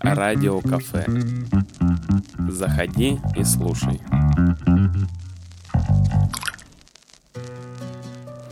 Радио кафе. Заходи и слушай.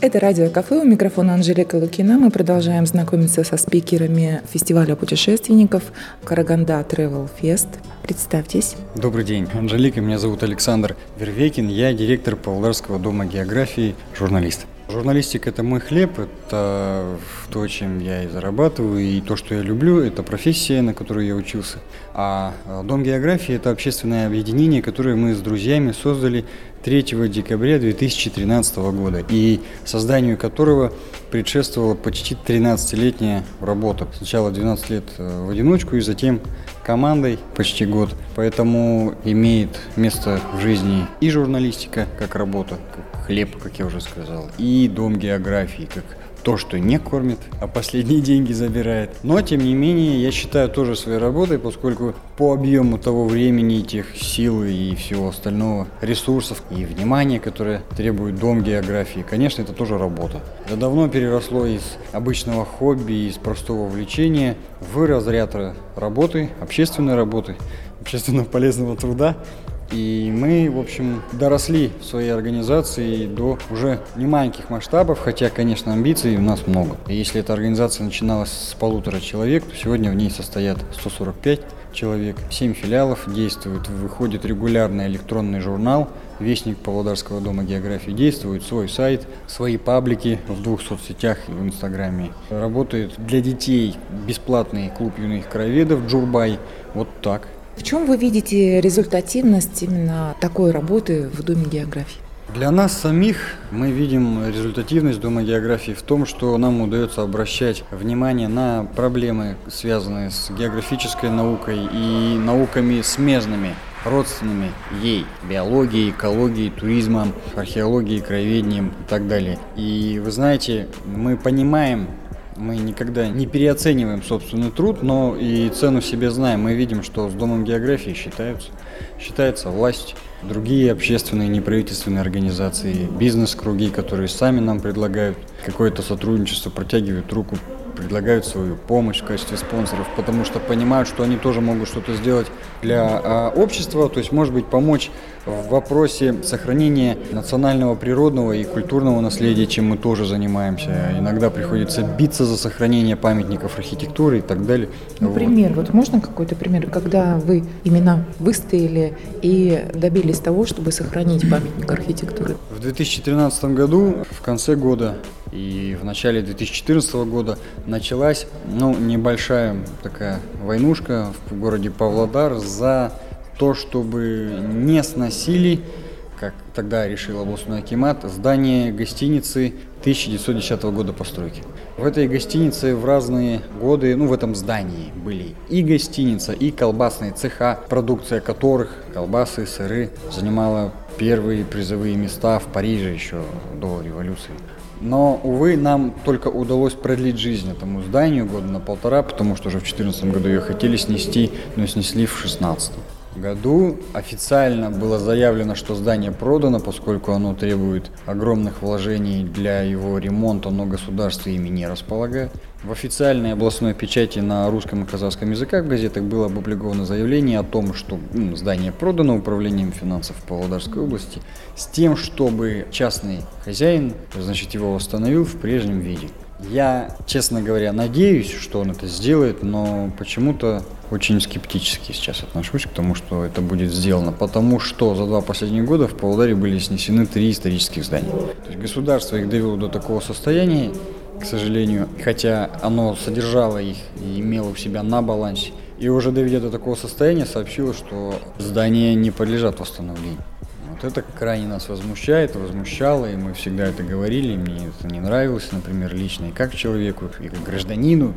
Это радио кафе. У микрофона Анжелика Лукина. Мы продолжаем знакомиться со спикерами фестиваля путешественников Караганда Travel Fest. Представьтесь. Добрый день. Анжелика, меня зовут Александр Вервекин. Я директор Павлодарского дома географии, журналист. Журналистика – это мой хлеб, это то, чем я и зарабатываю, и то, что я люблю, это профессия, на которую я учился. А Дом географии – это общественное объединение, которое мы с друзьями создали 3 декабря 2013 года, и созданию которого предшествовала почти 13-летняя работа. Сначала 12 лет э, в одиночку, и затем командой почти год. Поэтому имеет место в жизни и журналистика как работа, как хлеб, как я уже сказал, и дом географии как то, что не кормит, а последние деньги забирает. Но, тем не менее, я считаю тоже своей работой, поскольку по объему того времени, тех сил и всего остального, ресурсов и внимания, которое требует дом географии, конечно, это тоже работа. Это давно переросло из обычного хобби, из простого увлечения в разряд работы, общественной работы, общественно полезного труда, и мы, в общем, доросли в своей организации до уже не маленьких масштабов, хотя, конечно, амбиций у нас много. И если эта организация начиналась с полутора человек, то сегодня в ней состоят 145 человек, 7 филиалов действуют, выходит регулярный электронный журнал, Вестник Павлодарского дома географии действует, свой сайт, свои паблики в двух соцсетях и в Инстаграме. Работает для детей бесплатный клуб юных краеведов Джурбай. Вот так. В чем вы видите результативность именно такой работы в Доме географии? Для нас самих мы видим результативность Дома географии в том, что нам удается обращать внимание на проблемы, связанные с географической наукой и науками смежными, родственными ей, биологией, экологией, туризмом, археологией, краеведением и так далее. И вы знаете, мы понимаем мы никогда не переоцениваем собственный труд, но и цену себе знаем. Мы видим, что с Домом географии считаются, считается власть, другие общественные неправительственные организации, бизнес-круги, которые сами нам предлагают какое-то сотрудничество, протягивают руку, предлагают свою помощь в качестве спонсоров, потому что понимают, что они тоже могут что-то сделать для а, общества, то есть, может быть, помочь в вопросе сохранения национального, природного и культурного наследия, чем мы тоже занимаемся. Иногда приходится биться за сохранение памятников архитектуры и так далее. Например, вот, вот можно какой-то пример, когда вы именно выстояли и добились того, чтобы сохранить памятник архитектуры? В 2013 году, в конце года и в начале 2014 года началась ну, небольшая такая войнушка в городе Павлодар за то, чтобы не сносили, как тогда решил областной акимат, здание гостиницы 1910 года постройки. В этой гостинице в разные годы, ну в этом здании были и гостиница, и колбасные цеха, продукция которых, колбасы, сыры, занимала первые призовые места в Париже еще до революции. Но, увы, нам только удалось продлить жизнь этому зданию года на полтора, потому что уже в 2014 году ее хотели снести, но снесли в 2016 году официально было заявлено, что здание продано, поскольку оно требует огромных вложений для его ремонта, но государство ими не располагает. В официальной областной печати на русском и казахском языках в газетах было опубликовано заявление о том, что ну, здание продано управлением финансов Павлодарской области с тем, чтобы частный хозяин, значит, его восстановил в прежнем виде. Я, честно говоря, надеюсь, что он это сделает, но почему-то очень скептически сейчас отношусь к тому, что это будет сделано, потому что за два последних года в Павлодаре были снесены три исторических здания. То есть государство их довело до такого состояния, к сожалению, хотя оно содержало их и имело у себя на балансе, и уже доведя до такого состояния, сообщило, что здания не подлежат восстановлению. Вот это крайне нас возмущает, возмущало, и мы всегда это говорили, мне это не нравилось, например, лично и как человеку, и как гражданину,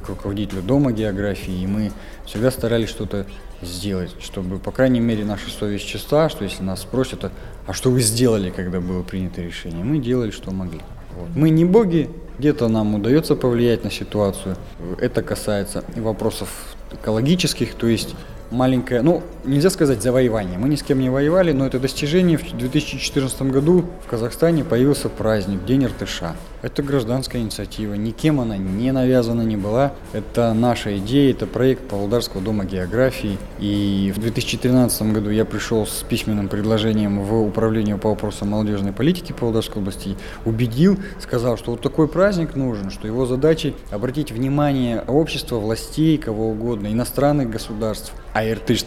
как руководителю дома географии, и мы всегда старались что-то сделать, чтобы, по крайней мере, наша совесть чиста, что если нас спросят, а, а что вы сделали, когда было принято решение, мы делали, что могли. Вот. Мы не боги, где-то нам удается повлиять на ситуацию. Это касается вопросов экологических, то есть маленькая, ну, нельзя сказать завоевание. Мы ни с кем не воевали, но это достижение. В 2014 году в Казахстане появился праздник, День Иртыша. Это гражданская инициатива, никем она не навязана не была. Это наша идея, это проект Павлодарского дома географии. И в 2013 году я пришел с письменным предложением в управление по вопросам молодежной политики Павлодарской области, убедил, сказал, что вот такой праздник нужен, что его задачей обратить внимание общества, властей, кого угодно, иностранных государств, а Иртыш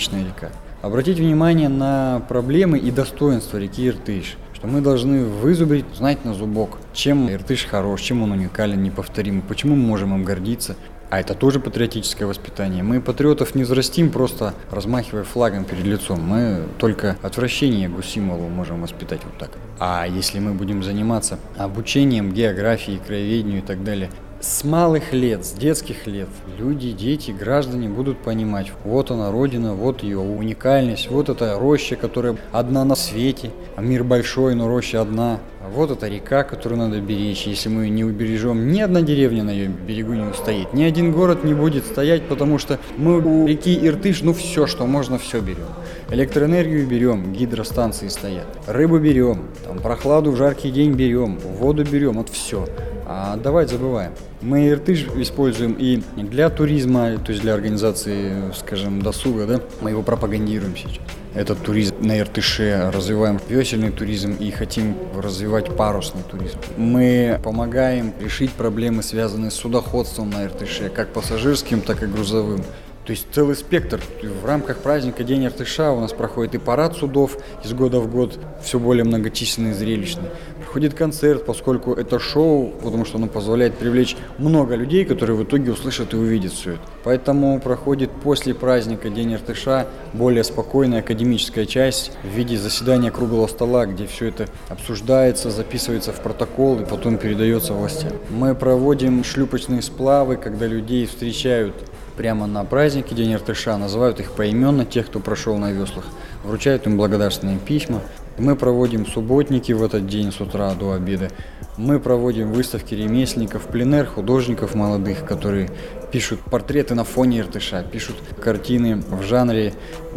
трансграничная река. Обратить внимание на проблемы и достоинства реки Иртыш что мы должны вызубрить, знать на зубок, чем Иртыш хорош, чем он уникален, неповторим, почему мы можем им гордиться. А это тоже патриотическое воспитание. Мы патриотов не взрастим, просто размахивая флагом перед лицом. Мы только отвращение к символу можем воспитать вот так. А если мы будем заниматься обучением географии, краеведению и так далее, с малых лет, с детских лет люди, дети, граждане будут понимать, вот она родина, вот ее уникальность, вот эта роща, которая одна на свете, а мир большой, но роща одна. А вот эта река, которую надо беречь. Если мы ее не убережем, ни одна деревня на ее берегу не устоит. Ни один город не будет стоять, потому что мы у реки Иртыш, ну все, что можно, все берем. Электроэнергию берем, гидростанции стоят. Рыбу берем, там прохладу в жаркий день берем, воду берем, вот все. А давай забываем. Мы Иртыш используем и для туризма, то есть для организации, скажем, досуга, да, мы его пропагандируем сейчас. Этот туризм на Иртыше, развиваем весельный туризм и хотим развивать парусный туризм. Мы помогаем решить проблемы, связанные с судоходством на Иртыше, как пассажирским, так и грузовым. То есть целый спектр. В рамках праздника День Иртыша у нас проходит и парад судов из года в год, все более многочисленный и зрелищный. Проходит концерт, поскольку это шоу, потому что оно позволяет привлечь много людей, которые в итоге услышат и увидят все это. Поэтому проходит после праздника День Иртыша более спокойная академическая часть в виде заседания круглого стола, где все это обсуждается, записывается в протокол и потом передается властям. Мы проводим шлюпочные сплавы, когда людей встречают прямо на празднике День Иртыша, называют их поименно, тех, кто прошел на веслах, вручают им благодарственные письма. Мы проводим субботники в этот день с утра до обеда. Мы проводим выставки ремесленников, пленер, художников молодых, которые пишут портреты на фоне Иртыша, пишут картины в жанре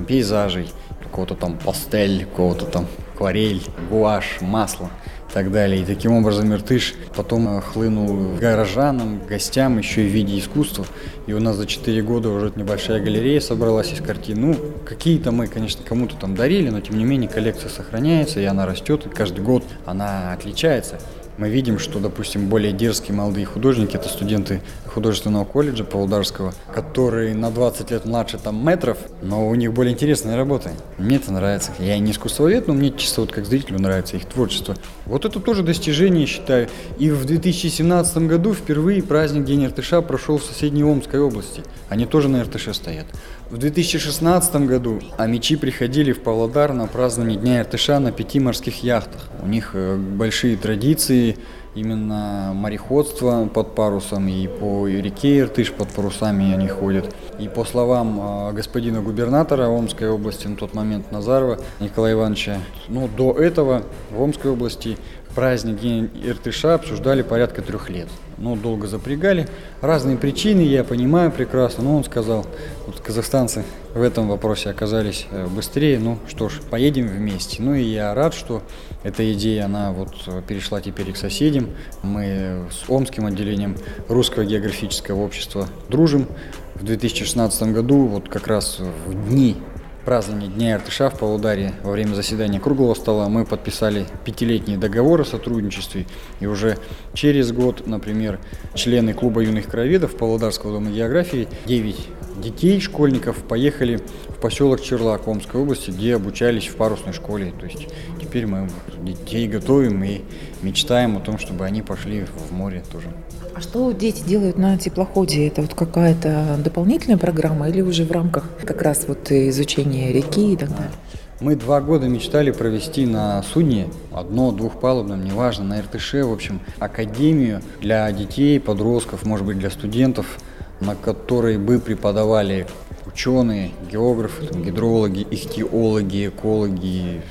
пейзажей, какого-то там пастель, какого-то там акварель, гуашь, масло так далее. И таким образом Иртыш потом э, хлынул горожанам, гостям еще и в виде искусства. И у нас за 4 года уже небольшая галерея собралась из картин. Ну, какие-то мы, конечно, кому-то там дарили, но тем не менее коллекция сохраняется, и она растет, и каждый год она отличается мы видим, что, допустим, более дерзкие молодые художники – это студенты художественного колледжа Павлодарского, которые на 20 лет младше там метров, но у них более интересные работы. Мне это нравится. Я не искусствовед, но мне чисто вот как зрителю нравится их творчество. Вот это тоже достижение, считаю. И в 2017 году впервые праздник День Иртыша прошел в соседней Омской области. Они тоже на Иртыше стоят. В 2016 году амичи приходили в Павлодар на празднование Дня Иртыша на пяти морских яхтах. У них э, большие традиции, именно мореходство под парусом, и по реке Иртыш под парусами они ходят. И по словам э, господина губернатора Омской области на тот момент Назарова Николая Ивановича, ну, до этого в Омской области праздник День Иртыша обсуждали порядка трех лет. Ну, долго запрягали. Разные причины, я понимаю прекрасно, но он сказал, вот казахстанцы в этом вопросе оказались э, быстрее, ну что ж, поедем вместе. Ну и я рад, что эта идея, она вот перешла теперь к соседям. Мы с Омским отделением Русского географического общества дружим. В 2016 году, вот как раз в дни празднования Дня Иртыша в Павлодаре во время заседания круглого стола мы подписали пятилетний договор о сотрудничестве. И уже через год, например, члены клуба юных краеведов Павлодарского дома географии, 9 детей, школьников, поехали в поселок Черлак Омской области, где обучались в парусной школе. То есть теперь мы детей готовим и мечтаем о том, чтобы они пошли в море тоже. А что дети делают на теплоходе? Это вот какая-то дополнительная программа или уже в рамках как раз вот изучения реки и так далее? Мы два года мечтали провести на судне, одно, двухпалубном, неважно, на РТШ, в общем, академию для детей, подростков, может быть, для студентов, на которой бы преподавали ученые, географы, там, гидрологи, ихтиологи, экологи,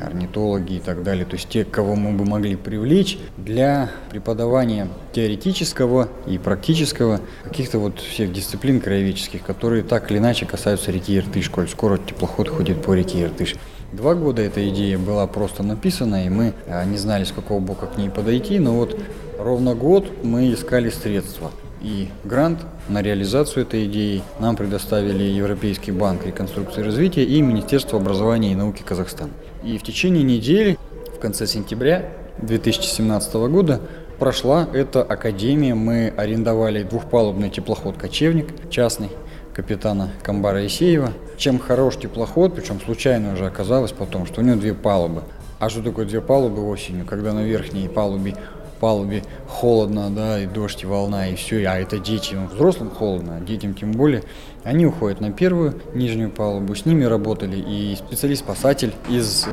орнитологи и так далее, то есть те, кого мы бы могли привлечь для преподавания теоретического и практического каких-то вот всех дисциплин краеведческих, которые так или иначе касаются реки Иртыш, коль скоро теплоход ходит по реке Иртыш. Два года эта идея была просто написана, и мы а, не знали, с какого бока к ней подойти, но вот ровно год мы искали средства. И грант на реализацию этой идеи нам предоставили Европейский банк реконструкции и развития и Министерство образования и науки Казахстана. И в течение недели, в конце сентября 2017 года, прошла эта академия. Мы арендовали двухпалубный теплоход «Кочевник» частный капитана Камбара Исеева. Чем хорош теплоход, причем случайно уже оказалось потом, что у него две палубы. А что такое две палубы осенью, когда на верхней палубе палубе холодно, да, и дождь, и волна, и все, а это дети, ну, взрослым холодно, а детям тем более. Они уходят на первую нижнюю палубу, с ними работали и специалист-спасатель из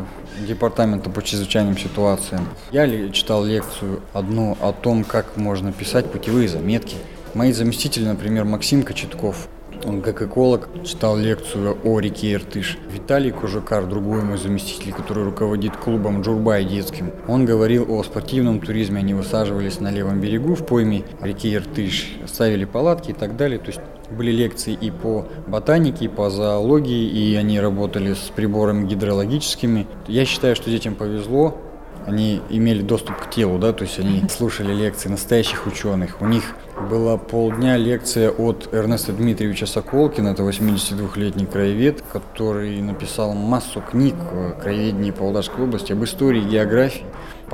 департамента по чрезвычайным ситуациям. Я читал лекцию одну о том, как можно писать путевые заметки. Мои заместители, например, Максим Кочетков, он как эколог читал лекцию о реке Иртыш. Виталий Кожакар, другой мой заместитель, который руководит клубом Джурбай детским, он говорил о спортивном туризме. Они высаживались на левом берегу в пойме реки Иртыш, ставили палатки и так далее. То есть были лекции и по ботанике, и по зоологии, и они работали с приборами гидрологическими. Я считаю, что детям повезло, они имели доступ к телу, да, то есть они слушали лекции настоящих ученых. У них была полдня лекция от Эрнеста Дмитриевича Соколкина, это 82-летний краевед, который написал массу книг о краеведении Павлодарской области, об истории, географии.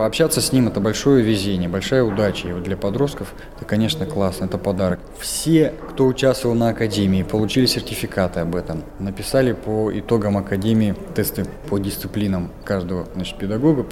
Пообщаться с ним – это большое везение, большая удача. И вот для подростков это, конечно, классно, это подарок. Все, кто участвовал на Академии, получили сертификаты об этом. Написали по итогам Академии тесты по дисциплинам каждого значит, педагога,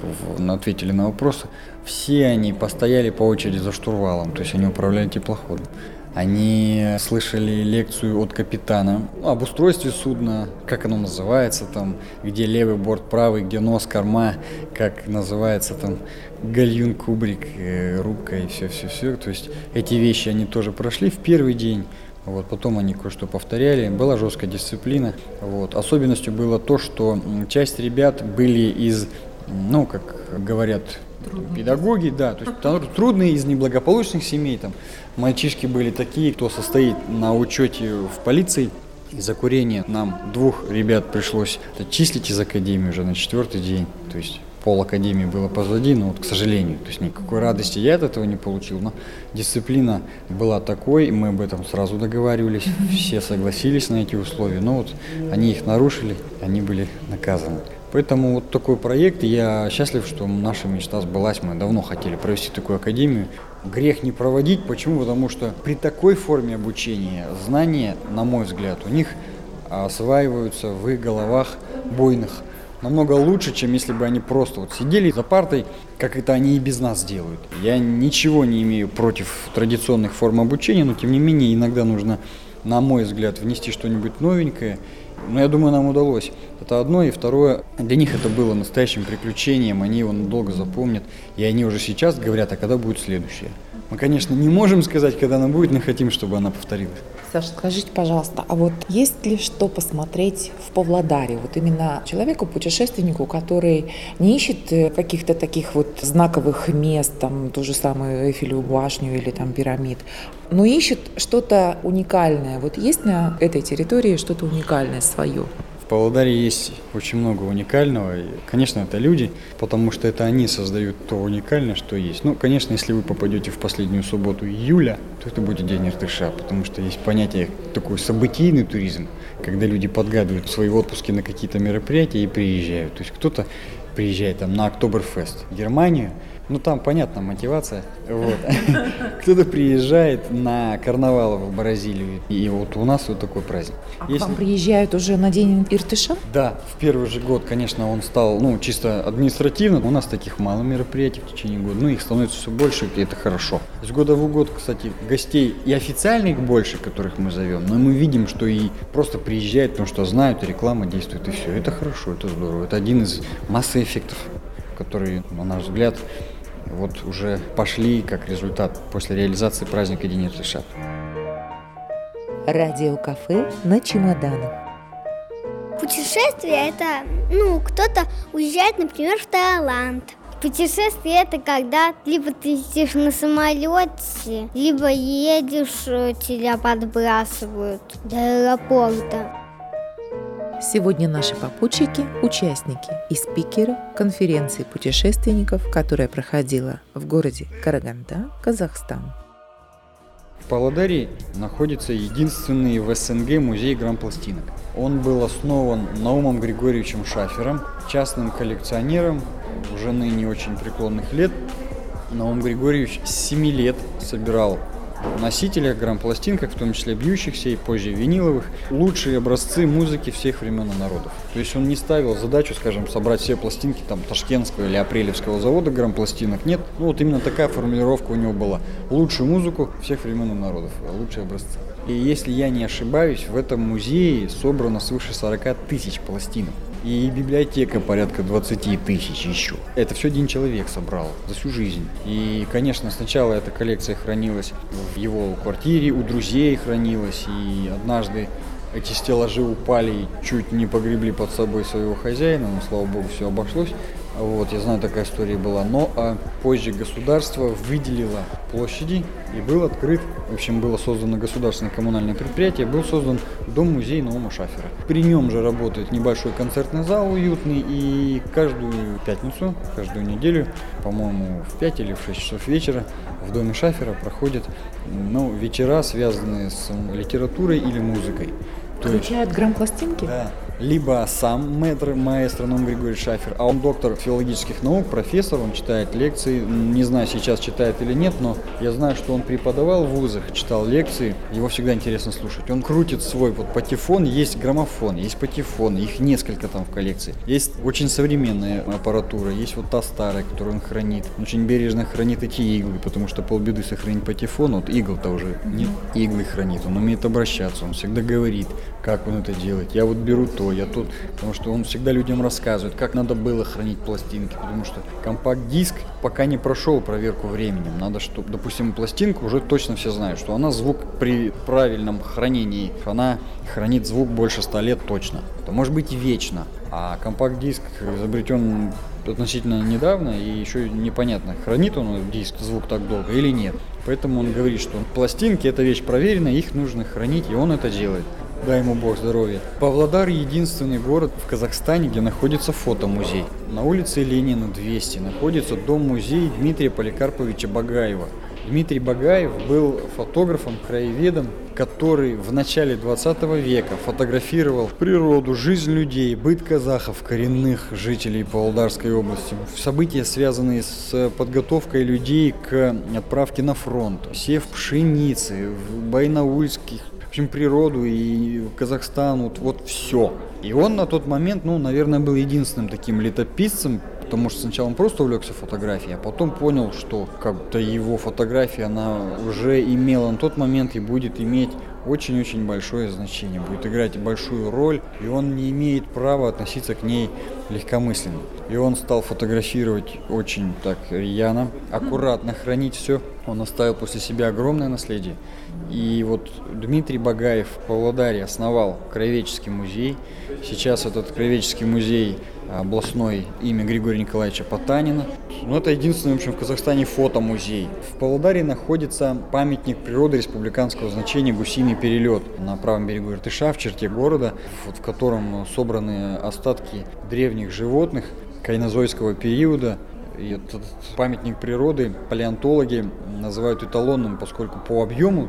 ответили на вопросы. Все они постояли по очереди за штурвалом, то есть они управляли теплоходом. Они слышали лекцию от капитана об устройстве судна, как оно называется там, где левый борт правый, где нос, корма, как называется там гальюн, кубрик, э, рубка и все-все-все. То есть эти вещи они тоже прошли в первый день. Вот, потом они кое-что повторяли, была жесткая дисциплина. Вот. Особенностью было то, что часть ребят были из, ну, как говорят Трудные. Педагоги, да, то есть трудные из неблагополучных семей, там мальчишки были такие, кто состоит на учете в полиции. Из-за курения нам двух ребят пришлось числить из академии уже на четвертый день. То есть пол академии было позади, но вот, к сожалению, то есть никакой радости я от этого не получил, но дисциплина была такой, мы об этом сразу договаривались, все согласились на эти условия, но вот они их нарушили, они были наказаны. Поэтому вот такой проект, я счастлив, что наша мечта сбылась. Мы давно хотели провести такую академию. Грех не проводить. Почему? Потому что при такой форме обучения знания, на мой взгляд, у них осваиваются в их головах бойных намного лучше, чем если бы они просто вот сидели за партой, как это они и без нас делают. Я ничего не имею против традиционных форм обучения, но тем не менее иногда нужно, на мой взгляд, внести что-нибудь новенькое но я думаю, нам удалось. Это одно. И второе, для них это было настоящим приключением, они его надолго запомнят. И они уже сейчас говорят, а когда будет следующее. Мы, конечно, не можем сказать, когда она будет, но хотим, чтобы она повторилась. Саша, скажите, пожалуйста, а вот есть ли что посмотреть в Павлодаре? Вот именно человеку, путешественнику, который не ищет э, каких-то таких вот знаковых мест, там ту же самую Эйфелеву башню или там пирамид, но ищет что-то уникальное. Вот есть на этой территории что-то уникальное свое? Павлодаре есть очень много уникального. И, конечно, это люди, потому что это они создают то уникальное, что есть. Ну, конечно, если вы попадете в последнюю субботу июля, то это будет день Иртыша, потому что есть понятие такой событийный туризм, когда люди подгадывают свои отпуски на какие-то мероприятия и приезжают. То есть кто-то приезжает там на Октоберфест в Германию, ну, там, понятна мотивация. Вот. Кто-то приезжает на карнавал в Бразилию, и вот у нас вот такой праздник. А Если... к вам приезжают уже на день Иртыша? Да, в первый же год, конечно, он стал, ну, чисто административно. У нас таких мало мероприятий в течение года, ну, их становится все больше, и это хорошо. С года в год, кстати, гостей и официальных больше, которых мы зовем, но мы видим, что и просто приезжают, потому что знают, реклама действует, и все. Это хорошо, это здорово. Это один из массы эффектов, который, на наш взгляд, вот уже пошли как результат после реализации праздника День Иртыша. Радиокафе на чемоданах. Путешествие это, ну, кто-то уезжает, например, в Таиланд. Путешествие это когда либо ты летишь на самолете, либо едешь, э, тебя подбрасывают до аэропорта. Сегодня наши попутчики – участники и спикеры конференции путешественников, которая проходила в городе Караганда, Казахстан. В Павлодаре находится единственный в СНГ музей грампластинок. Он был основан Наумом Григорьевичем Шафером, частным коллекционером, уже ныне очень преклонных лет. Наум Григорьевич с 7 лет собирал носителях, грамм-пластинках, в том числе бьющихся и позже виниловых, лучшие образцы музыки всех времен и народов. То есть он не ставил задачу, скажем, собрать все пластинки там Ташкентского или Апрелевского завода грамм-пластинок. Нет, ну вот именно такая формулировка у него была. Лучшую музыку всех времен и народов, а лучшие образцы. И если я не ошибаюсь, в этом музее собрано свыше 40 тысяч пластинок. И библиотека порядка 20 тысяч еще. Это все один человек собрал за всю жизнь. И, конечно, сначала эта коллекция хранилась в его квартире, у друзей хранилась. И однажды эти стеллажи упали и чуть не погребли под собой своего хозяина, но, слава богу, все обошлось. Вот, я знаю, такая история была. Но а позже государство выделило площади и был открыт, в общем, было создано государственное коммунальное предприятие, был создан дом-музей Наума Шафера. При нем же работает небольшой концертный зал уютный, и каждую пятницу, каждую неделю, по-моему, в 5 или в 6 часов вечера в доме Шафера проходят ну, вечера, связанные с литературой или музыкой. Включают грамм-пластинки? Да либо сам мэтр, маэстро Ном Григорий Шафер, а он доктор филологических наук, профессор, он читает лекции, не знаю, сейчас читает или нет, но я знаю, что он преподавал в вузах, читал лекции, его всегда интересно слушать. Он крутит свой вот патефон, есть граммофон, есть патефон, их несколько там в коллекции. Есть очень современная аппаратура, есть вот та старая, которую он хранит. Он очень бережно хранит эти иглы, потому что полбеды сохранить патефон, вот игл-то уже нет, иглы хранит, он умеет обращаться, он всегда говорит, как он это делает. Я вот беру то, я тут, потому что он всегда людям рассказывает, как надо было хранить пластинки, потому что компакт-диск пока не прошел проверку временем. Надо, чтобы, допустим, пластинка уже точно все знают, что она звук при правильном хранении, она хранит звук больше ста лет точно. Это может быть вечно. А компакт-диск изобретен относительно недавно, и еще непонятно, хранит он диск звук так долго или нет. Поэтому он говорит, что пластинки это вещь проверенная, их нужно хранить, и он это делает. Дай ему Бог здоровья. Павлодар – единственный город в Казахстане, где находится фотомузей. На улице Ленина 200 находится дом-музей Дмитрия Поликарповича Багаева. Дмитрий Багаев был фотографом, краеведом, который в начале 20 века фотографировал природу, жизнь людей, быт казахов, коренных жителей Павлодарской области, события, связанные с подготовкой людей к отправке на фронт, сев пшеницы, байнаульских общем, природу и Казахстан, вот, вот все. И он на тот момент, ну, наверное, был единственным таким летописцем, потому что сначала он просто увлекся фотографией, а потом понял, что как-то его фотография, она уже имела на тот момент и будет иметь очень-очень большое значение, будет играть большую роль, и он не имеет права относиться к ней легкомысленно. И он стал фотографировать очень так рьяно, аккуратно хранить все. Он оставил после себя огромное наследие. И вот Дмитрий Багаев в Павлодаре основал краеведческий музей. Сейчас этот краеведческий музей областной имя Григория Николаевича Потанина. Но это единственный, в общем, в Казахстане фотомузей. В Павлодаре находится памятник природы республиканского значения «Гусиный перелет» на правом берегу Иртыша, в черте города, в котором собраны остатки древних животных кайнозойского периода, и этот памятник природы палеонтологи называют эталонным, поскольку по объему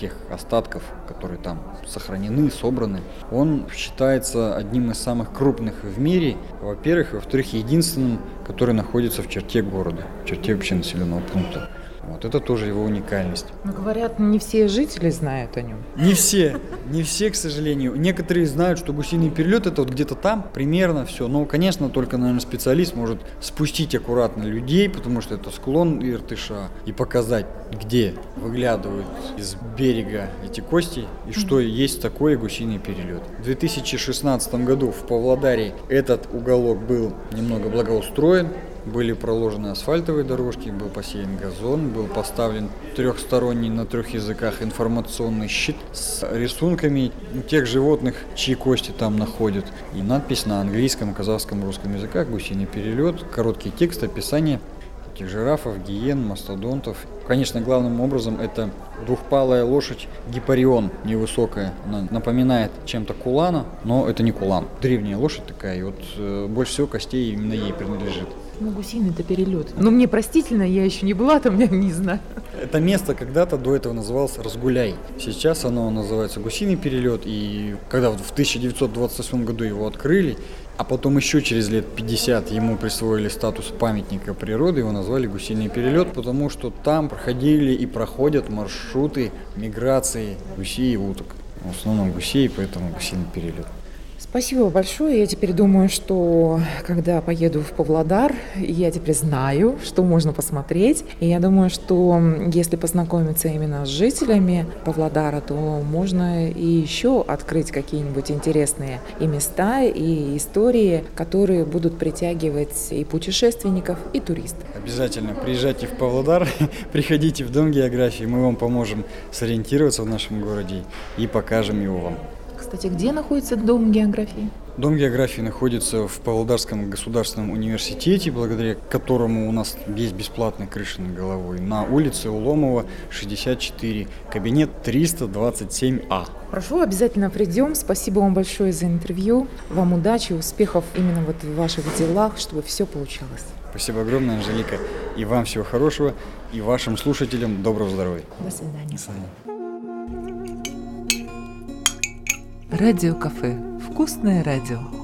тех остатков, которые там сохранены, собраны, он считается одним из самых крупных в мире, во-первых, во-вторых, единственным, который находится в черте города, в черте вообще населенного пункта. Вот это тоже его уникальность. Но говорят, не все жители знают о нем. Не все, не все, к сожалению. Некоторые знают, что гусиный перелет это вот где-то там, примерно все. Но, конечно, только, наверное, специалист может спустить аккуратно людей, потому что это склон Иртыша, и показать, где выглядывают из берега эти кости, и что есть такое гусиный перелет. В 2016 году в Павлодаре этот уголок был немного благоустроен, были проложены асфальтовые дорожки, был посеян газон, был поставлен трехсторонний на трех языках информационный щит с рисунками тех животных, чьи кости там находят. И надпись на английском, казахском, русском языках, гусиный перелет, короткий текст, описание этих жирафов, гиен, мастодонтов. Конечно, главным образом это двухпалая лошадь гипарион, невысокая. Она напоминает чем-то кулана, но это не кулан. Древняя лошадь такая, и вот э, больше всего костей именно ей принадлежит. Ну, гусиный это перелет. Но мне простительно, я еще не была там, я не знаю. Это место когда-то до этого называлось Разгуляй. Сейчас оно называется Гусиный перелет. И когда в 1928 году его открыли, а потом еще через лет 50 ему присвоили статус памятника природы, его назвали Гусиный перелет, потому что там проходили и проходят маршруты миграции гусей и уток. В основном гусей, поэтому Гусиный перелет. Спасибо большое. Я теперь думаю, что когда поеду в Павлодар, я теперь знаю, что можно посмотреть. И я думаю, что если познакомиться именно с жителями Павлодара, то можно и еще открыть какие-нибудь интересные и места, и истории, которые будут притягивать и путешественников, и туристов. Обязательно приезжайте в Павлодар, приходите в Дом географии, мы вам поможем сориентироваться в нашем городе и покажем его вам. Кстати, где находится Дом географии? Дом географии находится в Павлодарском государственном университете, благодаря которому у нас есть бесплатная крыша над головой. На улице Уломова, 64, кабинет 327А. Прошу, обязательно придем. Спасибо вам большое за интервью. Вам удачи, успехов именно вот в ваших делах, чтобы все получалось. Спасибо огромное, Анжелика. И вам всего хорошего, и вашим слушателям доброго здоровья. До свидания. До свидания. Радио кафе. Вкусное радио.